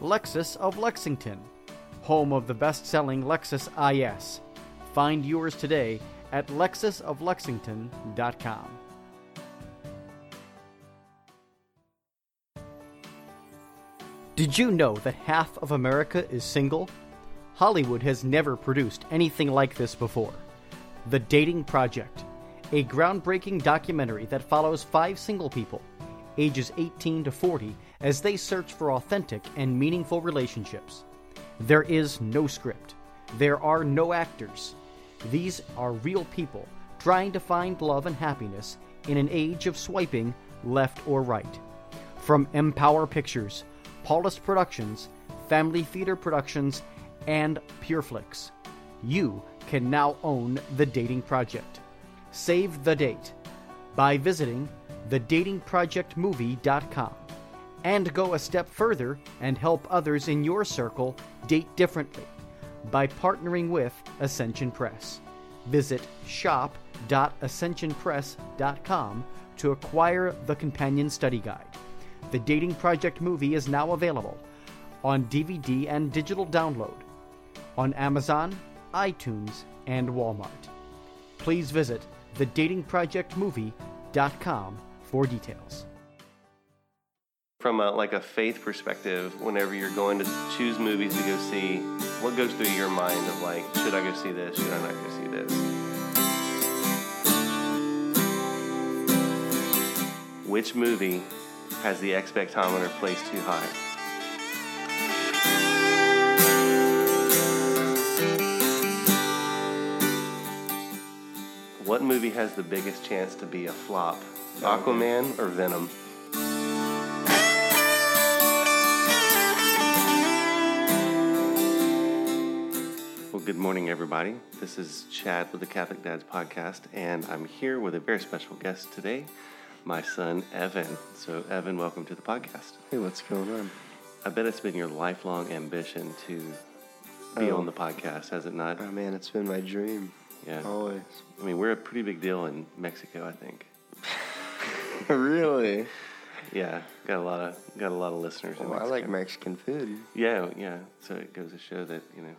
Lexus of Lexington, home of the best-selling Lexus IS. Find yours today at lexusoflexington.com. Did you know that half of America is single? Hollywood has never produced anything like this before. The Dating Project, a groundbreaking documentary that follows five single people, ages 18 to 40, as they search for authentic and meaningful relationships. There is no script, there are no actors. These are real people trying to find love and happiness in an age of swiping left or right. From Mpower Pictures, Paulus Productions, Family Theater Productions, and Pureflix, you can now own The Dating Project. Save the date by visiting thedatingprojectmovie.com and go a step further and help others in your circle date differently by partnering with Ascension Press. Visit shop.ascensionpress.com to acquire the companion study guide. The Dating Project movie is now available on DVD and digital download on Amazon, iTunes, and Walmart. Please visit thedatingprojectmovie.com for details. From a, like a faith perspective, whenever you're going to choose movies to go see, what goes through your mind of like, should I go see this? Should I not go see this? Which movie has the expectometer placed too high? What movie has the biggest chance to be a flop? Oh, Aquaman or Venom? Good morning, everybody. This is Chad with the Catholic Dads Podcast, and I'm here with a very special guest today, my son, Evan. So, Evan, welcome to the podcast. Hey, what's going on? I bet it's been your lifelong ambition to be Oh. on the podcast, has it not? Oh man, it's been my dream. Yeah. Always. I mean, we're a pretty big deal in Mexico, I think. really? Yeah, got a lot of got a lot of listeners. In Well, I like Mexican food. Yeah, yeah. So it goes to show that you know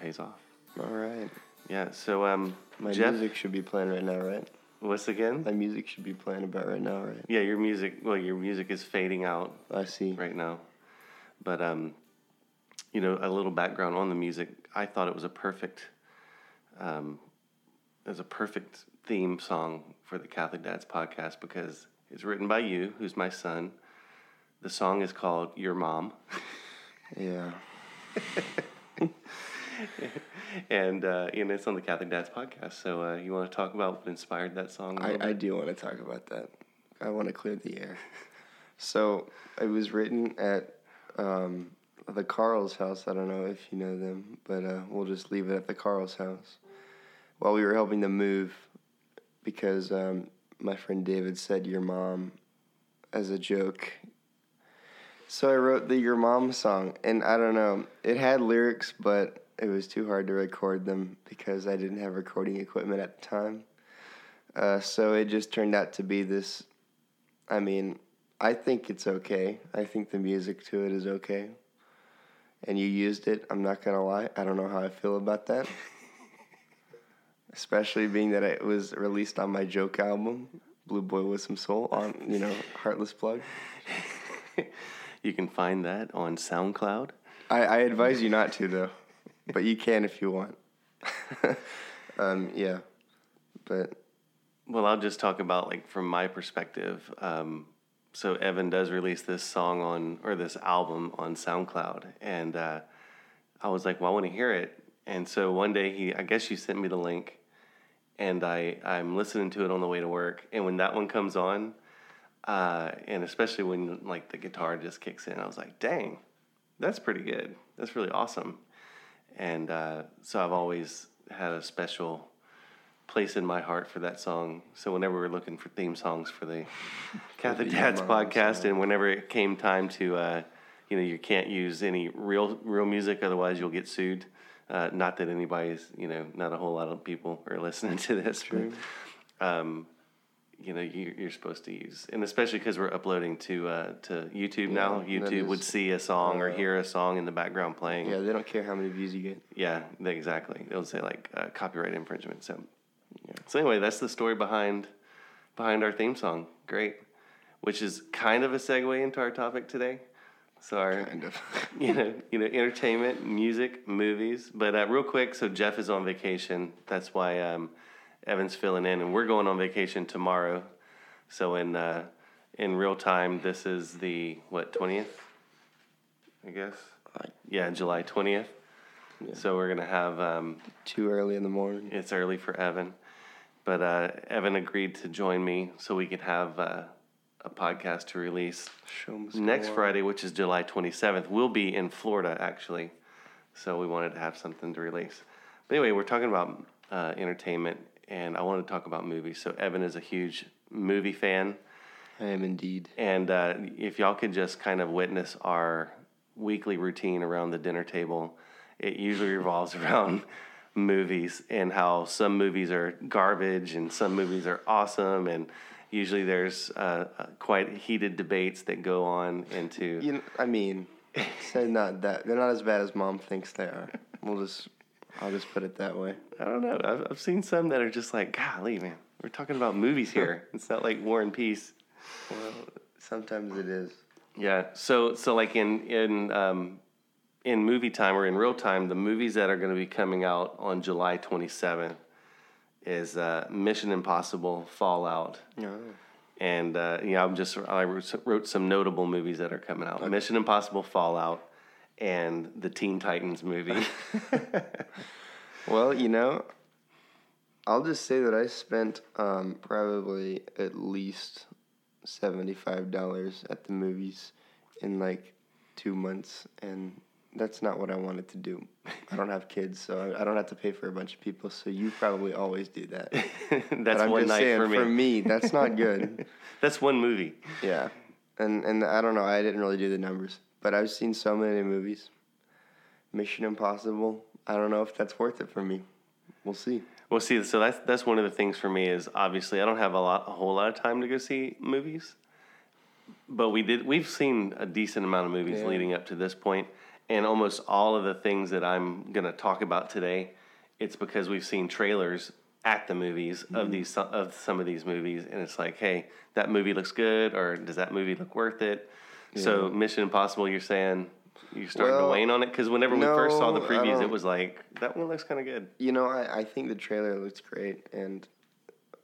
pays off. All right. Yeah. So um, My Jeff, music should be playing right now, right? what's again? My music should be playing about right now, right? Yeah, your music. Well, your music is fading out I see. right now, but um, you know, a little background on the music. I thought it was a perfect, um, it was a perfect theme song for the Catholic Dads podcast because it's written by you, who's my son. The song is called "Your Mom." Yeah. and uh, you know it's on the Catholic Dads podcast. So uh, you want to talk about what inspired that song? I, I do want to talk about that. I want to clear the air. So it was written at um, the Carl's house. I don't know if you know them, but uh, we'll just leave it at the Carl's house. While we were helping them move, because um, my friend David said your mom as a joke. So I wrote the Your Mom song, and I don't know, it had lyrics, but it was too hard to record them because I didn't have recording equipment at the time. Uh, so it just turned out to be this. I mean, I think it's okay. I think the music to it is okay. And you used it. I'm not gonna lie. I don't know how I feel about that. Especially being that it was released on my joke album, Blue Boy with Some Soul, on you know Heartless Plug. You can find that on SoundCloud. I, I advise you not to though, but you can if you want. um, yeah, but Well, I'll just talk about like from my perspective. Um, so Evan does release this song on or this album on SoundCloud, and uh, I was like, "Well, I want to hear it." And so one day he, I guess you sent me the link, and I I'm listening to it on the way to work, and when that one comes on, uh, and especially when like the guitar just kicks in, I was like, "Dang, That's pretty good. That's really awesome. And uh, so I've always had a special place in my heart for that song. So whenever we're looking for theme songs for the Catholic Dads podcast, and whenever it came time to, uh, you know, you can't use any real real music, otherwise you'll get sued. Uh, not that anybody's, you know, not a whole lot of people are listening to this. True. But, um, you know, you, you're supposed to use, and especially because we're uploading to uh, to YouTube now. Yeah, that YouTube would see a song or uh, hear a song in the background playing. Yeah, they don't care how many views you get. Yeah, they- exactly. They'll say like uh, copyright infringement. So, yeah. so anyway, that's the story behind behind our theme song. Great, which is kind of a segue into our topic today. So our Kind of. you know you know entertainment, music, movies. But uh, real quick, so Jeff is on vacation. That's why um, Evan's filling in, and we're going on vacation tomorrow. So in uh, in real time, this is the what twentieth, I guess. Yeah, July twentieth. So we're gonna have um, Too early in the morning. it's early for Evan, but uh, Evan agreed to join me so we could have uh, a podcast to release Show 'em what's next on. Friday, which is July 27th. We'll be in Florida actually, so we wanted to have something to release. But anyway, we're talking about uh, entertainment, and I wanted to talk about movies. So Evan is a huge movie fan. I am indeed. And uh, if y'all could just kind of witness our weekly routine around the dinner table, it usually revolves around movies and how some movies are garbage and some movies are awesome. And usually there's uh, uh, quite heated debates that go on into. You know, I mean, say not that. They're not as bad as mom thinks they are. We'll just, I'll just put it that way. I don't know. I've, I've seen some that are just like, golly, man, we're talking about movies here. it's not like War and Peace. Well, sometimes it is. Yeah. So so like in in um, in movie time or in real time, the movies that are going to be coming out on July 27th is uh, Mission Impossible, Fallout, No. and uh, yeah, I'm just I wrote wrote some notable movies that are coming out: Mission Impossible, Fallout, and the Teen Titans movie. Well, you know, I'll just say that I spent um, probably at least seventy-five dollars at the movies in like two months, and that's not what I wanted to do. I don't have kids, so I, I don't have to pay for a bunch of people. So you probably always do that. That's one just night saying, for me. that's not good. That's one movie. yeah, and and I don't know. I didn't really do the numbers, but I've seen so many movies. Mission Impossible. I don't know if that's worth it for me. We'll see. We'll see, so that's that's one of the things for me is obviously I don't have a lot, a whole lot of time to go see movies, but we did. We've seen a decent amount of movies Yeah. leading up to this point, and almost all of the things that I'm going to talk about today, it's because we've seen trailers at the movies Mm-hmm. of these of some of these movies, and it's like, hey, that movie looks good, or does that movie look worth it? So, Mission Impossible, you're saying. You're starting Well, to wane on it because whenever we first saw the previews, it was like that one looks kind of good. You know, I, I think the trailer looks great, and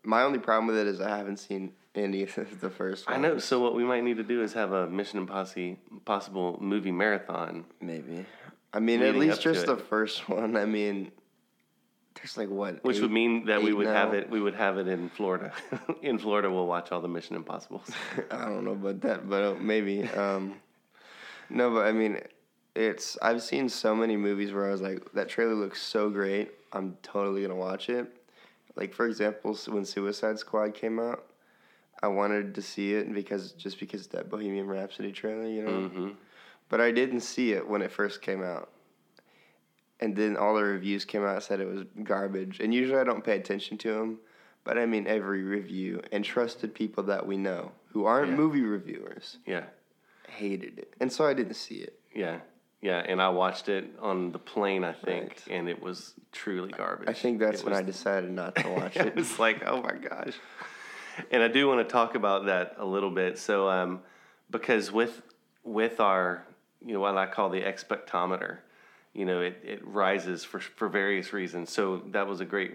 my only problem with it is I haven't seen any of the first One. I know. So what we might need to do is have a Mission Impossible possible movie marathon. Maybe. I mean, at least just the first one. I mean, there's like what? Which would mean that we eight would have it. We would have it in Florida. in Florida, we'll watch all the Mission Impossibles. I don't know about that, but uh, maybe. Um, no, but I mean, it's. I've seen so many movies where I was like, that trailer looks so great. I'm totally gonna watch it. Like for example, when Suicide Squad came out, I wanted to see it because just because that Bohemian Rhapsody trailer, you know. hmm But I didn't see it when it first came out. And then all the reviews came out and said it was garbage. And usually I don't pay attention to them, but I mean every review and trusted people that we know who aren't Yeah. movie reviewers Yeah, hated it. And so I didn't see it. yeah, yeah. And I watched it on the plane, I think, Right. and it was truly garbage. I think that's It when I decided not to watch it it's like, oh my gosh. And I do want to talk about that a little bit. So, um, because with with our, you know, what I call the expectometer, you know, it, it rises for for various reasons. So that was a great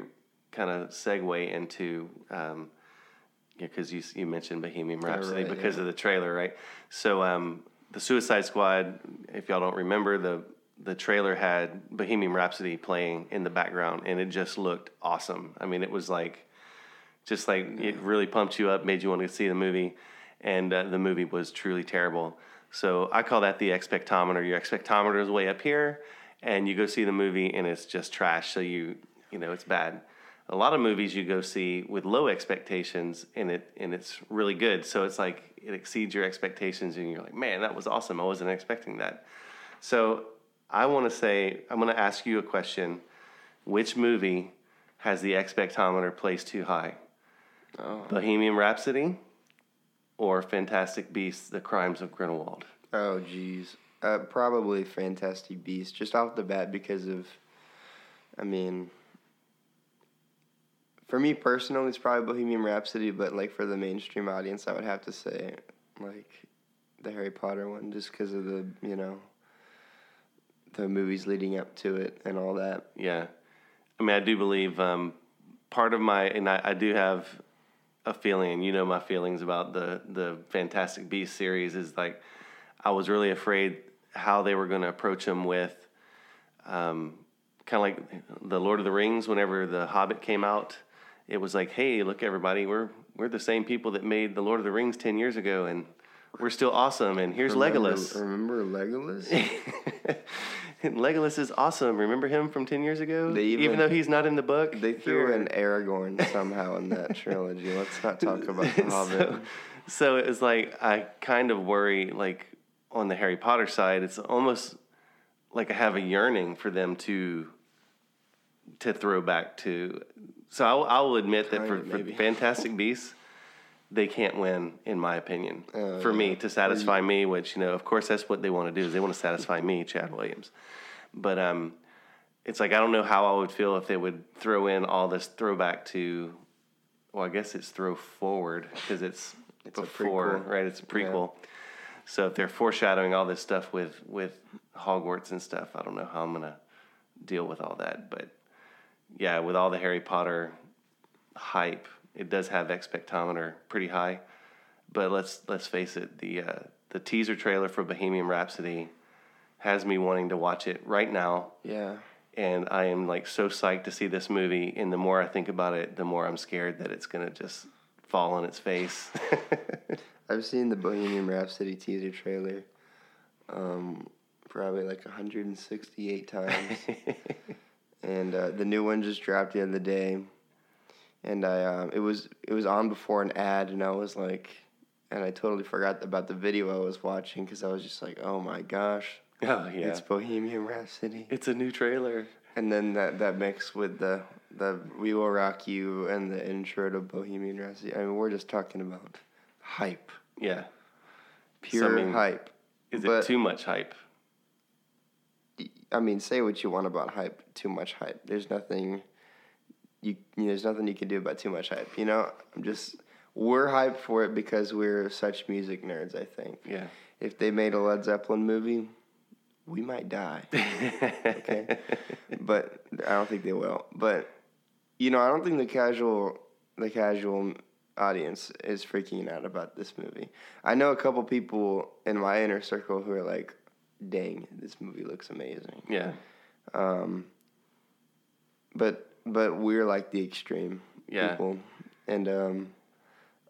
kind of segue into, um, yeah, because you you mentioned Bohemian Rhapsody right, because yeah. of the trailer, right? So, um, the Suicide Squad, if y'all don't remember the. The trailer had Bohemian Rhapsody playing in the background, and it just looked awesome. I mean, it was like just like it really pumped you up, made you want to see the movie, and uh, the movie was truly terrible. So I call that the expectometer. Your expectometer is way up here, and you go see the movie and it's just trash. So you you know it's bad. A lot of movies you go see with low expectations and it and it's really good. So it's like it exceeds your expectations and you're like, man, that was awesome. I wasn't expecting that. So I want to say I'm going to ask you a question. Which movie has the expectometer placed too high? Oh. Bohemian Rhapsody or Fantastic Beasts: The Crimes of Grindelwald? Oh, geez. Uh, probably Fantastic Beasts, just off the bat because of, I mean, for me personally, it's probably Bohemian Rhapsody, but like for the mainstream audience, I would have to say like the Harry Potter one, just because of the you know the movies leading up to it and all that. Yeah, I mean, I do believe um, part of my, and I, I do have a feeling, and you know my feelings about the the Fantastic Beasts series is like I was really afraid how they were going to approach them with, um, kind of like the Lord of the Rings. Whenever the Hobbit came out, it was like, hey, look, everybody, we're we're the same people that made the Lord of the Rings ten years ago, and we're still awesome. And here's Remember- Legolas. Remember Legolas? Legolas is awesome. Remember him from ten years ago? They even- even though he's not in the book, They threw Here. in Aragorn somehow in that trilogy. Let's not talk about the Hobbit. so, so it was like I kind of worry, like on the Harry Potter side, it's almost like I have a yearning for them to to throw back to. So I, will- I will admit that for, for. Fantastic Beasts, they can't win, in my opinion. Oh, for me to satisfy me, which you know, of course, that's what they want to do. Is they want to satisfy me, Chad Williams. But um, it's like I don't know how I would feel if they would throw in all this throwback to. Well, I guess it's throw forward because it's, It's before, right? It's a prequel. So if they're foreshadowing all this stuff with with Hogwarts and stuff, I don't know how I'm gonna deal with all that. But yeah, with all the Harry Potter hype, it does have expectometer pretty high. But let's let's face it, the uh, the teaser trailer for Bohemian Rhapsody has me wanting to watch it right now, Yeah. and I am like so psyched to see this movie. And the more I think about it, the more I'm scared that it's gonna just fall on its face. I've seen the Bohemian Rhapsody teaser trailer um, probably like 168 times. and uh, the new one just dropped the other day. And I um, it was it was on before an ad and I was like and I totally forgot about the video I was watching cuz I was just like, "Oh my gosh, oh yeah, it's Bohemian Rhapsody." it's a new trailer. And then that that mixed with the the We Will Rock You and the intro to Bohemian Rhapsody. I mean, we're just talking about hype. Yeah. Pure mean, hype. Is But- it too much hype? I mean, say what you want about hype. Too much hype. There's nothing. You, you know, there's nothing you can do about too much hype. You know, I'm just we're hyped for it because we're such music nerds. I think. Yeah. If they made a Led Zeppelin movie, we might die. okay, but I don't think they will. But you know, I don't think the casual the casual audience is freaking out about this movie. I know a couple people in my inner circle who are like, "Dang, this movie looks amazing." yeah. Um, but but we're like the extreme Yeah. people, and um,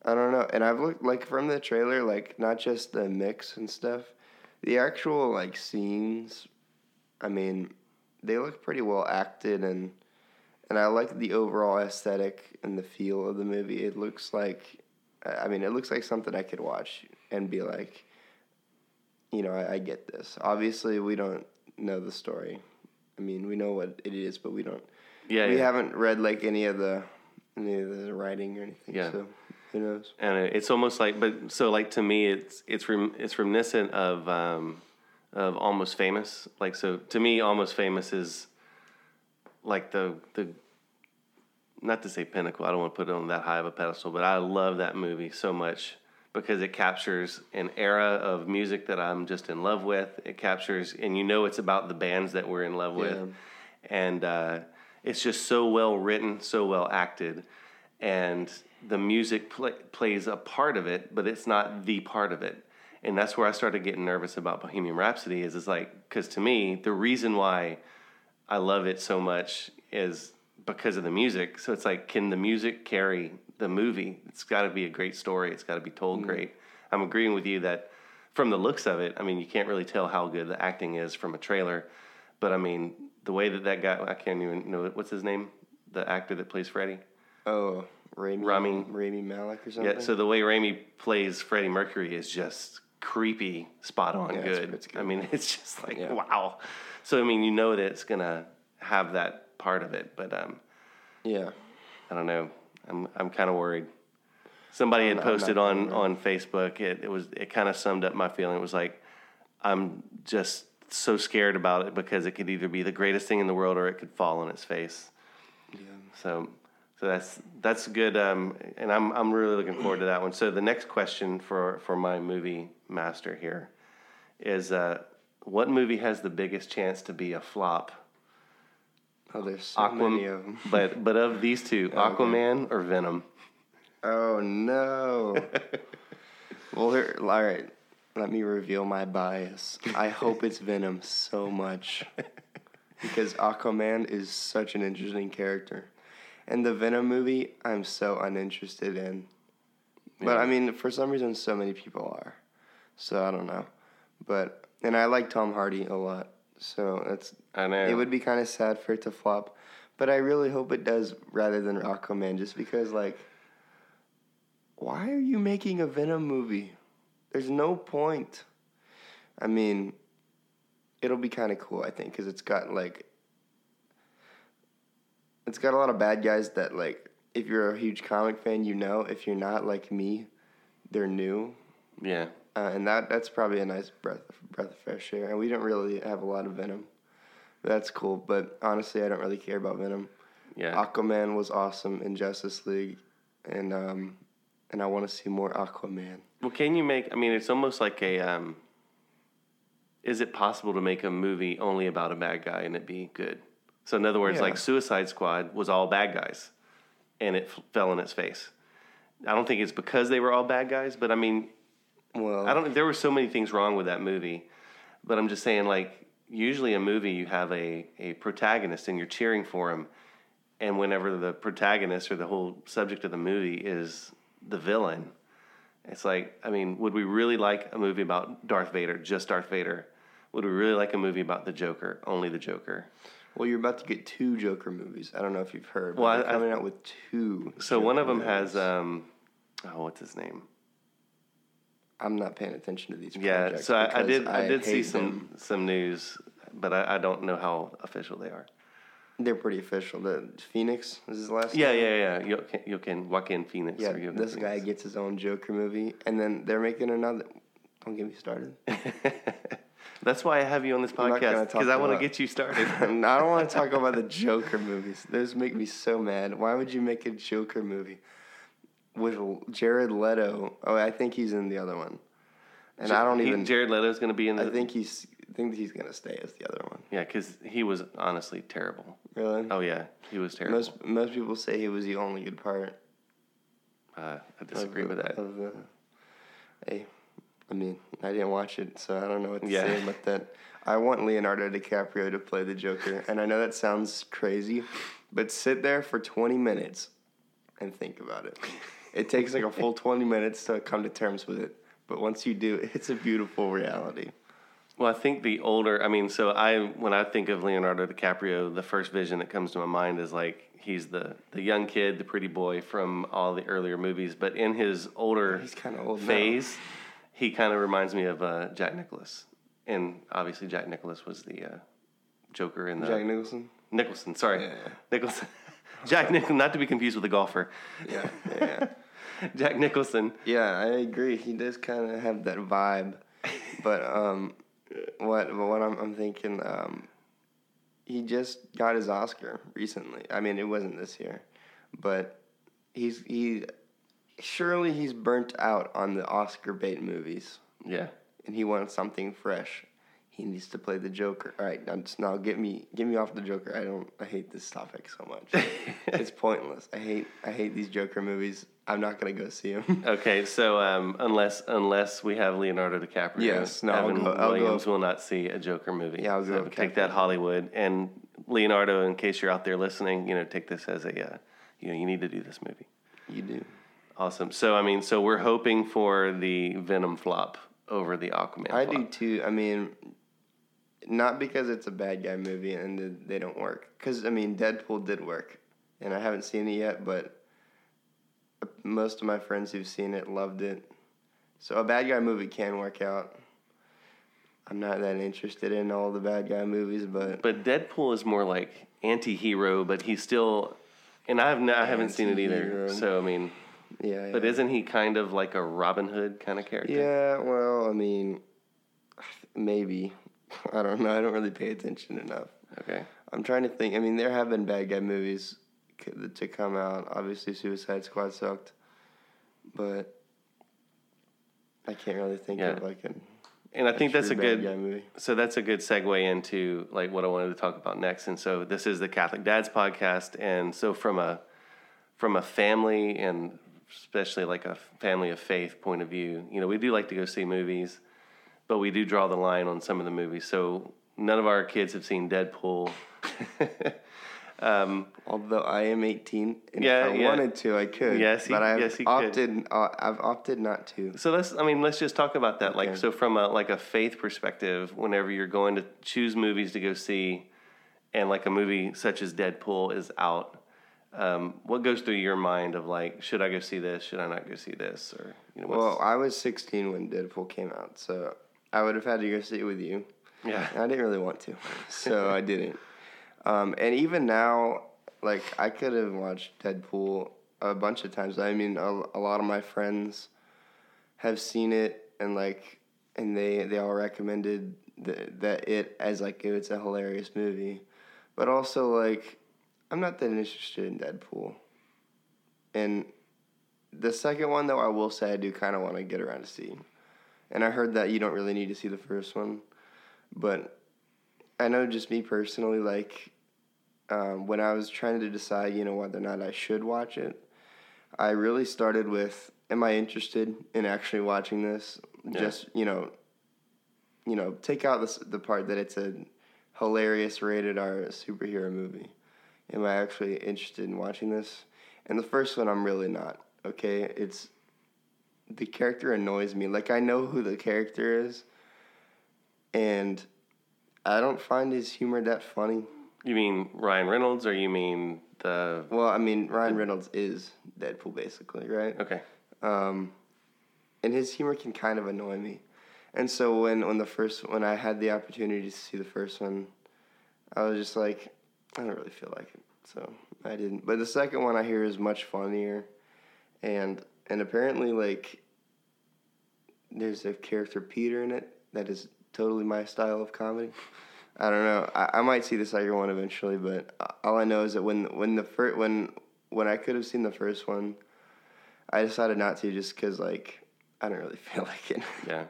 I don't know. And I've looked like from the trailer, like not just the mix and stuff, the actual like scenes. I mean, they look pretty well acted, and and I like the overall aesthetic and the feel of the movie. It looks like, I mean, it looks like something I could watch and be like, you know, I, I get this. Obviously, we don't know the story. I mean, we know what it is, but we don't. Yeah. we yeah. haven't read like any of the any of the writing or anything. Yeah. So who knows? and it's almost like but so like to me it's it's rem, it's reminiscent of um of almost famous. Like so to me almost famous is like the the not to say pinnacle i don't want to put it on that high of a pedestal but i love that movie so much because it captures an era of music that i'm just in love with. It captures and you know it's about the bands that we're in love with. And uh, it's just so well written, so well acted, and the music pl- plays a part of it, but it's not the part of it. And that's where I started getting nervous about Bohemian Rhapsody. Is it's like because to me the reason why I love it so much is because of the music. So it's like, can the music carry the movie? It's got to be a great story. It's got to be told mm. great. I'm agreeing with you that from the looks of it, I mean, you can't really tell how good the acting is from a trailer. But I mean, the way that that guy, I can't even know what's his name, the actor that plays Freddie. Oh, Rami, Rami. Rami Malek or something. Yeah, so the way Rami plays Freddie Mercury is just creepy, spot on, Yeah, it's- good. it's good. I mean, it's just like Yeah. wow. So I mean, you know that it's gonna have that part of it, but um, yeah. I don't know. I'm I'm kind of worried. Somebody had I'm- I'm not posted on worried. on Facebook. It, it was it kind of summed up my feeling. It was like I'm just so scared about it because it could either be the greatest thing in the world or it could fall on its face. Yeah. So, so that's that's good, um, and I'm I'm really looking forward to that one. So the next question for for my movie master here is, uh, what movie has the biggest chance to be a flop? Oh, there's so many of them. but but of these two, Aquaman or Venom? Oh no. well, here, all right. Let me reveal my bias. I hope it's Venom so much because Aquaman is such an interesting character, and the Venom movie I'm so uninterested in. But I mean, for some reason, so many people are. So I don't know. But and I like Tom Hardy a lot. So that's I know it would be kind of sad for it to flop, but I really hope it does rather than Aquaman, just because like, why are you making a Venom movie? There's no point. I mean, it'll be kind of cool, I think, because it's got like, it's got a lot of bad guys that like, if you're a huge comic fan, you know. If you're not like me, they're new, yeah. uh, and that that's probably a nice breath breath of fresh air. And we don't really have a lot of Venom. That's cool, but honestly, I don't really care about Venom. Yeah, Aquaman was awesome in Justice League, and um, and I want to see more Aquaman. Well, can you make? I mean, it's almost like a. Um, is it possible to make a movie only about a bad guy and it be good? So, in other words, Yeah. like Suicide Squad was all bad guys, and it f- fell in its face. I don't think it's because they were all bad guys, but I mean, Well, I don't. There were so many things wrong with that movie, but I'm just saying, like, usually a movie you have a a protagonist and you're cheering for him, and whenever the protagonist or the whole subject of the movie is the villain, it's like, I mean, would we really like a movie about Darth Vader, just Darth Vader? Would we really like a movie about the Joker, only the Joker? Well, you're about to get two Joker movies. I don't know if you've heard. But Well, they're I- I- coming out with two. So one of Joker them has, um, oh, what's his name? I'm not paying attention to these. Yeah, so I, I did. I, did see some them. some news, but I, I don't know how official they are. They're pretty official. The Phoenix is his last. Yeah, name? yeah, yeah. Joaquin, Joaquin, Joaquin Phoenix. Yeah, or Joaquin this guy gets his own Joker movie, and then they're making another. Don't get me started. That's why I have you on this I'm not gonna podcast because I want to get you started. I don't want to talk about the Joker movies. Those make me so mad. Why would you make a Joker movie with Jared Leto? Oh, I think he's in the other one, and I don't He- even. Jared Leto's going to be in the. I think he's. I think he's gonna stay as the other one. Yeah, because he was honestly terrible. Really? Oh yeah, he was terrible. Most most people say he was the only good part. uh, I disagree of with that. Of the, hey, I mean, I didn't watch it, so I don't know what to Yeah. say about that. I want Leonardo DiCaprio to play the Joker, and I know that sounds crazy, but sit there for 20 minutes and think about it. It takes like a full 20 minutes to come to terms with it, but once you do, it's a beautiful reality. Well, I think the older, I mean, so I when I think of Leonardo DiCaprio, the first vision that comes to my mind is like he's the the young kid, the pretty boy from all the earlier movies. But in his older He's kinda old now. He kind of reminds me of uh, Jack Nicholas, and obviously Jack Nicholas was the uh, Joker in the Jack Nicholson? Nicholson. Sorry, Yeah. Nicholson. Jack Nicholson, not to be confused with the golfer. Yeah, yeah. Jack Nicholson. Yeah, I agree. He does kind of have that vibe, but um, what but what I'm I'm thinking um, he just got his Oscar recently. I mean, it wasn't this year, but he's he surely he's burnt out on the Oscar bait movies, Yeah. and he wants something fresh. He needs to play the Joker. All right, now just now get me get me off the Joker. I don't. I hate this topic so much. it's pointless. I hate I hate these Joker movies. I'm not gonna go see them. Okay, so um, unless unless we have Leonardo DiCaprio, Yes, no, I'll go- I'll go- Williams will not see a Joker movie. Yeah, I'll go So take that Hollywood and Leonardo. In case you're out there listening, you know, take this as a uh, you know you need to do this movie. you do. Awesome. So I mean, so we're hoping for the Venom flop over the Aquaman. I do too. I mean, not because it's a bad guy movie and they don't work. Because I mean, Deadpool did work, and I haven't seen it yet, but uh, most of my friends who've seen it loved it. So a bad guy movie can work out. I'm not that interested in all the bad guy movies, but But Deadpool is more like anti-hero, but he's still, and I've n- I haven't seen it either. So I mean, yeah. but yeah. isn't he kind of like a Robin Hood kind of character? Yeah, well, I mean, maybe. I don't know. I don't really pay attention enough. Okay. I'm trying to think. I mean, there have been bad guy movies to come out. Obviously, Suicide Squad sucked, but I can't really think Yeah. of like an. And I think that's a good. movie. So that's a good segue into like what I wanted to talk about next. And so this is the Catholic Dads podcast, and so from a from a family and especially like a family of faith point of view, you know, we do like to go see movies, but we do draw the line on some of the movies. So none of our kids have seen Deadpool. um, Although I am 18, and Yeah, if I yeah. wanted to, I could. Yes, you- but I've yes, you could. opted. Uh, I've opted not to. So let's, I mean, let's just talk about that. Like, so from a like a faith perspective, whenever you're going to choose movies to go see, and like a movie such as Deadpool is out, um, what goes through your mind of like, should I go see this? Should I not go see this? Or you know, Well, I was 16 when Deadpool came out, so I would have had to go see it with you. yeah, I didn't really want to, so I didn't. Um, and even now, like I could have watched Deadpool a bunch of times. I mean, a, a lot of my friends have seen it, and like, and they they all recommended the, that it as like it's a hilarious movie, but also like, I'm not that interested in Deadpool. And the second one, though, I will say I do kind of want to get around to see. And I heard that you don't really need to see the first one, but I know just me personally, like um, when I was trying to decide, you know, whether or not I should watch it, I really started with, am I interested in actually watching this? Yeah. Just you know, you know, take out this, the part that it's a hilarious rated R superhero movie. Am I actually interested in watching this? And the first one, I'm really not. Okay, it's the character annoys me. Like I know who the character is, and I don't find his humor that funny. you mean Ryan Reynolds, or you mean the? Well, I mean Ryan Reynolds is Deadpool basically, right? Okay, Um, and his humor can kind of annoy me. And so when when the first when I had the opportunity to see the first one, I was just like, I don't really feel like it, so I didn't. But the second one I hear is much funnier, and and apparently like there's a character Peter in it that is totally my style of comedy. I don't know. I, I might see the second one eventually, but all I know is that when when the first when when I could have seen the first one, I decided not to just because like I don't really feel like it. yeah.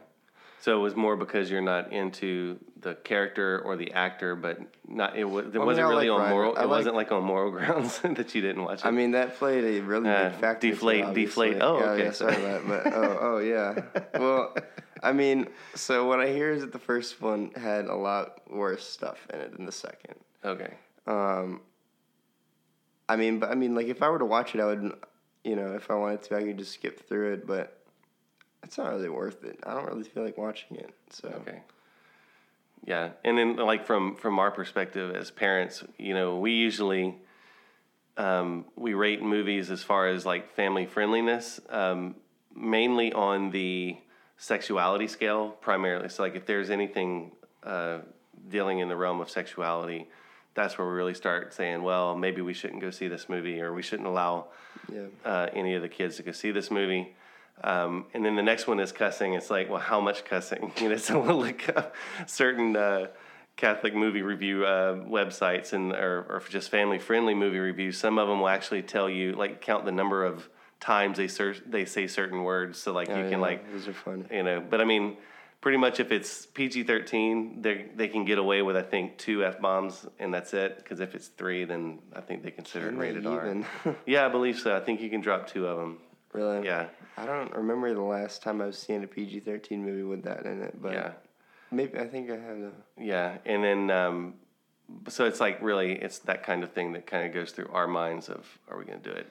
So it was more because you're not into the character or the actor, but not it, was, it well, wasn't I really like on Ryan- moral. I it like- wasn't like on moral grounds that you didn't watch it. I mean, that played a really Uh, big factor. deflate- obviously. deflate. Oh, yeah, okay, Yeah, sorry sorry. about that. But oh, oh yeah. Well, I mean, so what I hear is that the first one had a lot worse stuff in it than the second. okay. Um, I mean, but I mean, like if I were to watch it, I would, you know, if I wanted to, I could just skip through it. But it's not really worth it. I don't really feel like watching it. So Okay. Yeah, and then like from from our perspective as parents, you know, we usually um, we rate movies as far as like family friendliness, um, mainly on the sexuality scale primarily. So like if there's anything uh, dealing in the realm of sexuality, that's where we really start saying, well, maybe we shouldn't go see this movie, or we shouldn't allow yeah. uh, any of the kids to go see this movie. Um, and then the next one is cussing. It's like, well, how much cussing? You know, so we'll look up certain uh, Catholic movie review uh, websites and or, or just family friendly movie reviews. Some of them will actually tell you, like, count the number of times they they say certain words, so like Oh, you yeah, can like those are funny. you know. But I mean, pretty much if it's PG thirteen, they they can get away with I think two f bombs and that's it. Because if it's three, then I think they consider Can it rated R. Yeah, I believe so. I think you can drop two of them. Really? Yeah, I don't remember the last time I've seen a PG thirteen movie with that in it, but yeah, maybe I think I have. A, yeah. And then, um, so it's like really, it's that kind of thing that kind of goes through our minds of, are we going to do it?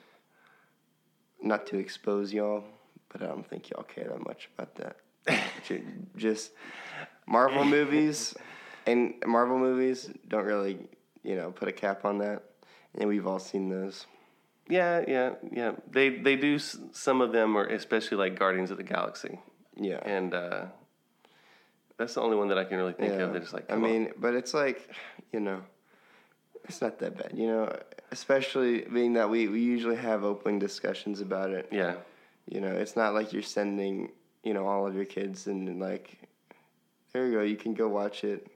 not to expose y'all, but I don't think y'all care that much about that. Just Marvel movies, and Marvel movies don't really, you know, put a cap on that. And we've all seen those. Yeah, yeah, yeah. They they do some of them, or especially like Guardians of the Galaxy, Yeah. and uh, that's the only one that I can really think of. That's like, I come on. mean, but it's like, you know, it's not that bad, you know, especially being that we, we usually have open discussions about it. yeah, You know, it's not like you're sending, you know, all of your kids and like, there you go, you can go watch it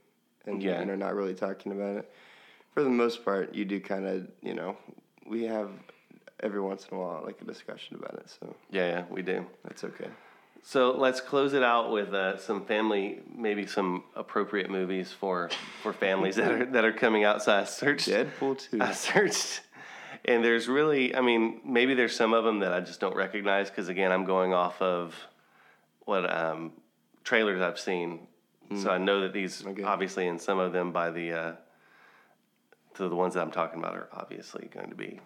and, Yeah. you know, not really talking about it. For the most part, you do kind of, you know, we have every once in a while like a discussion about it, so yeah, yeah. We do. that's okay. So let's close it out with uh, some family, maybe some appropriate movies for for families that are that are coming out. So I searched. Deadpool 2. I searched, and there's really, I mean, maybe there's some of them that I just don't recognize because again, I'm going off of what um, trailers I've seen, so I know that these Okay. obviously, and some of them by the uh, to the ones that I'm talking about are obviously going to be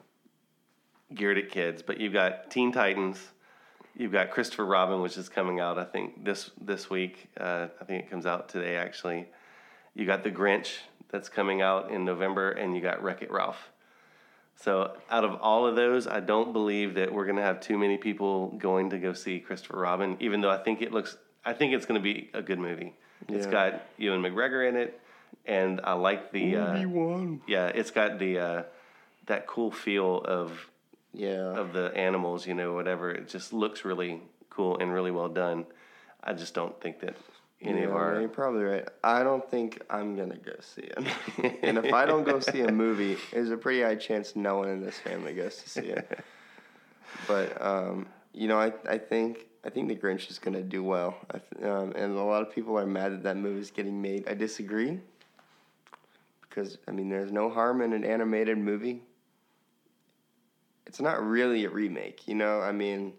geared at kids. But you've got Teen Titans. You've got Christopher Robin, which is coming out, I think this this week. Uh, I think it comes out today, actually. You got The Grinch that's coming out in November, and you got Wreck It Ralph. So, out of all of those, I don't believe that we're going to have too many people going to go see Christopher Robin. Even though I think it looks, I think it's going to be a good movie. It's got Ewan McGregor in it, and I like the, uh, yeah, it's got the uh, that cool feel of Yeah. of the animals, you know, whatever. It just looks really cool and really well done. I just don't think that any of Yeah, our You're probably right. I don't think I'm gonna go see it. and if I don't go see a movie, there's a pretty high chance no one in this family goes to see it. but um, you know, I I think I think the Grinch is gonna do well. I th- um, and a lot of people are mad that that movie is getting made. I disagree. Because I mean, there's no harm in an animated movie. It's not really a remake, you know. I mean,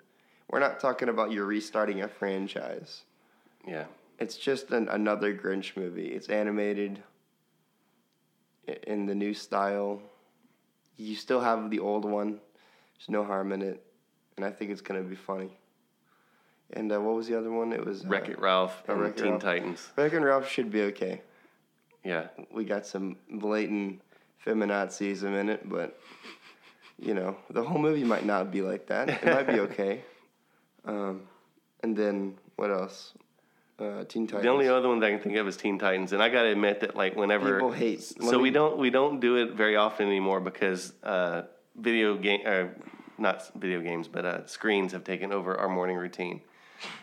we're not talking about you restarting a franchise. yeah. It's just an, another Grinch movie. It's animated in the new style. You still have the old one. There's no harm in it, and I think it's gonna be funny. And uh, what was the other one? It was uh, Wreck It Ralph and Wreck-It Teen Ralph. Titans. Wreck and Ralph should be okay. Yeah. We got some blatant feminazism in it, but you know the whole movie might not be like that. It might be okay. Um, and then what else? Uh, Teen Titans. The only other one that I can think of is Teen Titans, and I got to admit that like whenever People hate- so let we don't we don't do it very often anymore because uh, video game or not video games but uh, screens have taken over our morning routine.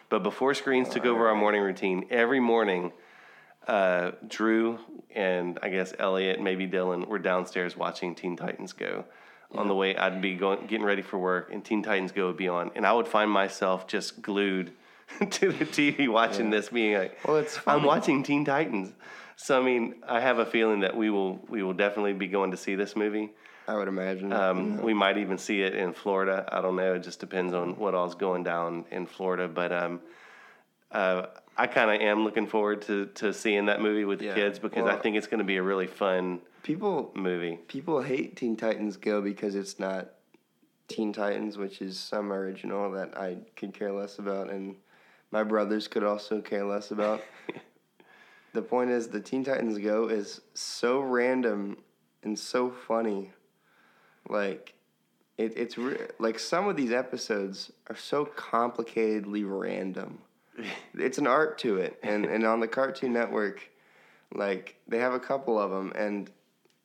But before screens took over our morning routine, every morning, uh, Drew and I guess Elliot, maybe Dylan, were downstairs watching Teen Titans Go. On the way, I'd be going getting ready for work, and Teen Titans Go would be on, and I would find myself just glued to the TV watching this, being like, Well, it's I'm watching Teen Titans. So I mean, I have a feeling that we will we will definitely be going to see this movie. I would imagine. Um, We might even see it in Florida. I don't know. It just depends on what all's going down in Florida. But um, uh, I kind of am looking forward to, to seeing that movie with the Yeah. kids because I think it's going to be a really fun people movie. people hate Teen Titans Go because it's not Teen Titans, which is some original that I could care less about, and my brothers could also care less about. the point is, the Teen Titans Go is so random and so funny. Like, it, it's re- like some of these episodes are so complicatedly random. it's an art to it, and and on the Cartoon Network, like they have a couple of them, and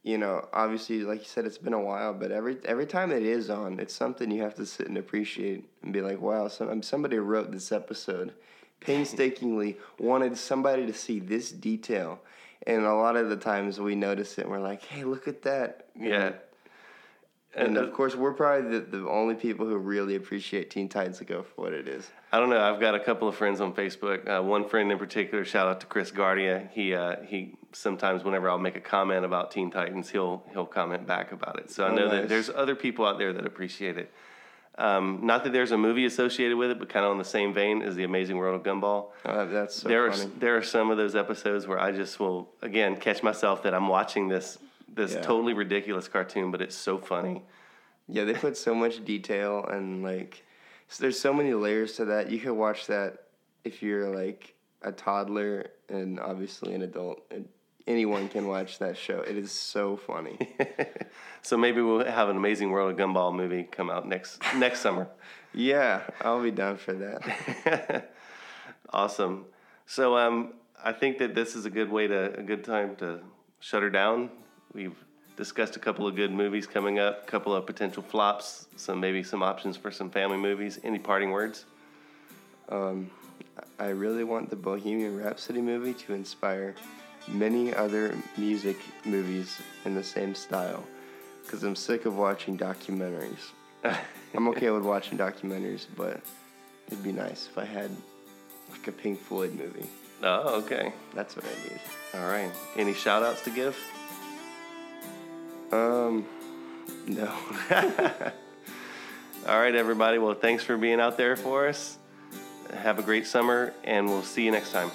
you know, obviously, like you said, it's been a while, but every every time it is on, it's something you have to sit and appreciate and be like, wow, some, somebody wrote this episode, painstakingly wanted somebody to see this detail, and a lot of the times we notice it and we're like, hey, look at that, Yeah. And, And, uh, of course, we're probably the, the only people who really appreciate Teen Titans Go for what it is. I don't know. I've got a couple of friends on Facebook. Uh, one friend in particular, shout out to Chris Guardia. He uh, he sometimes whenever I'll make a comment about Teen Titans, he'll he'll comment back about it. So I Oh, know nice. that there's other people out there that appreciate it. Um, not that there's a movie associated with it, but kind of on the same vein as the Amazing World of Gumball. Uh, that's so there funny. are there are some of those episodes where I just will again catch myself that I'm watching this this Yeah. totally ridiculous cartoon, but it's so funny. Yeah, they put so much detail and like, s there's so many layers to that. You could watch that if you're like a toddler and obviously an adult, and anyone can watch that show. It is so funny. so maybe we'll have an Amazing World of Gumball movie come out next next summer. Yeah, I'll be down for that. awesome. So um, I think that this is a good way to a good time to shut her down. We've discussed a couple of good movies coming up, a couple of potential flops, some maybe some options for some family movies. Any parting words? Um, I really want the Bohemian Rhapsody movie to inspire many other music movies in the same style because I'm sick of watching documentaries. I'm okay with watching documentaries, but it'd be nice if I had like a Pink Floyd movie. Oh, okay. That's what I need. All right. Any shout outs to give? Um, no. All right, everybody. Well, thanks for being out there for us. Have a great summer, and we'll see you next time.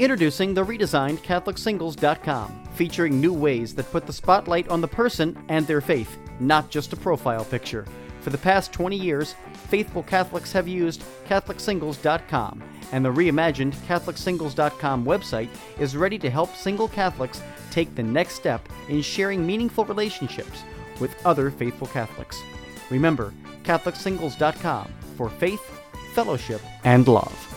Introducing the redesigned CatholicSingles.com, featuring new ways that put the spotlight on the person and their faith, not just a profile picture. For the past 20 years, faithful Catholics have used CatholicSingles.com, and the reimagined CatholicSingles.com website is ready to help single Catholics take the next step in sharing meaningful relationships with other faithful Catholics. Remember, CatholicSingles.com for faith, fellowship, and love.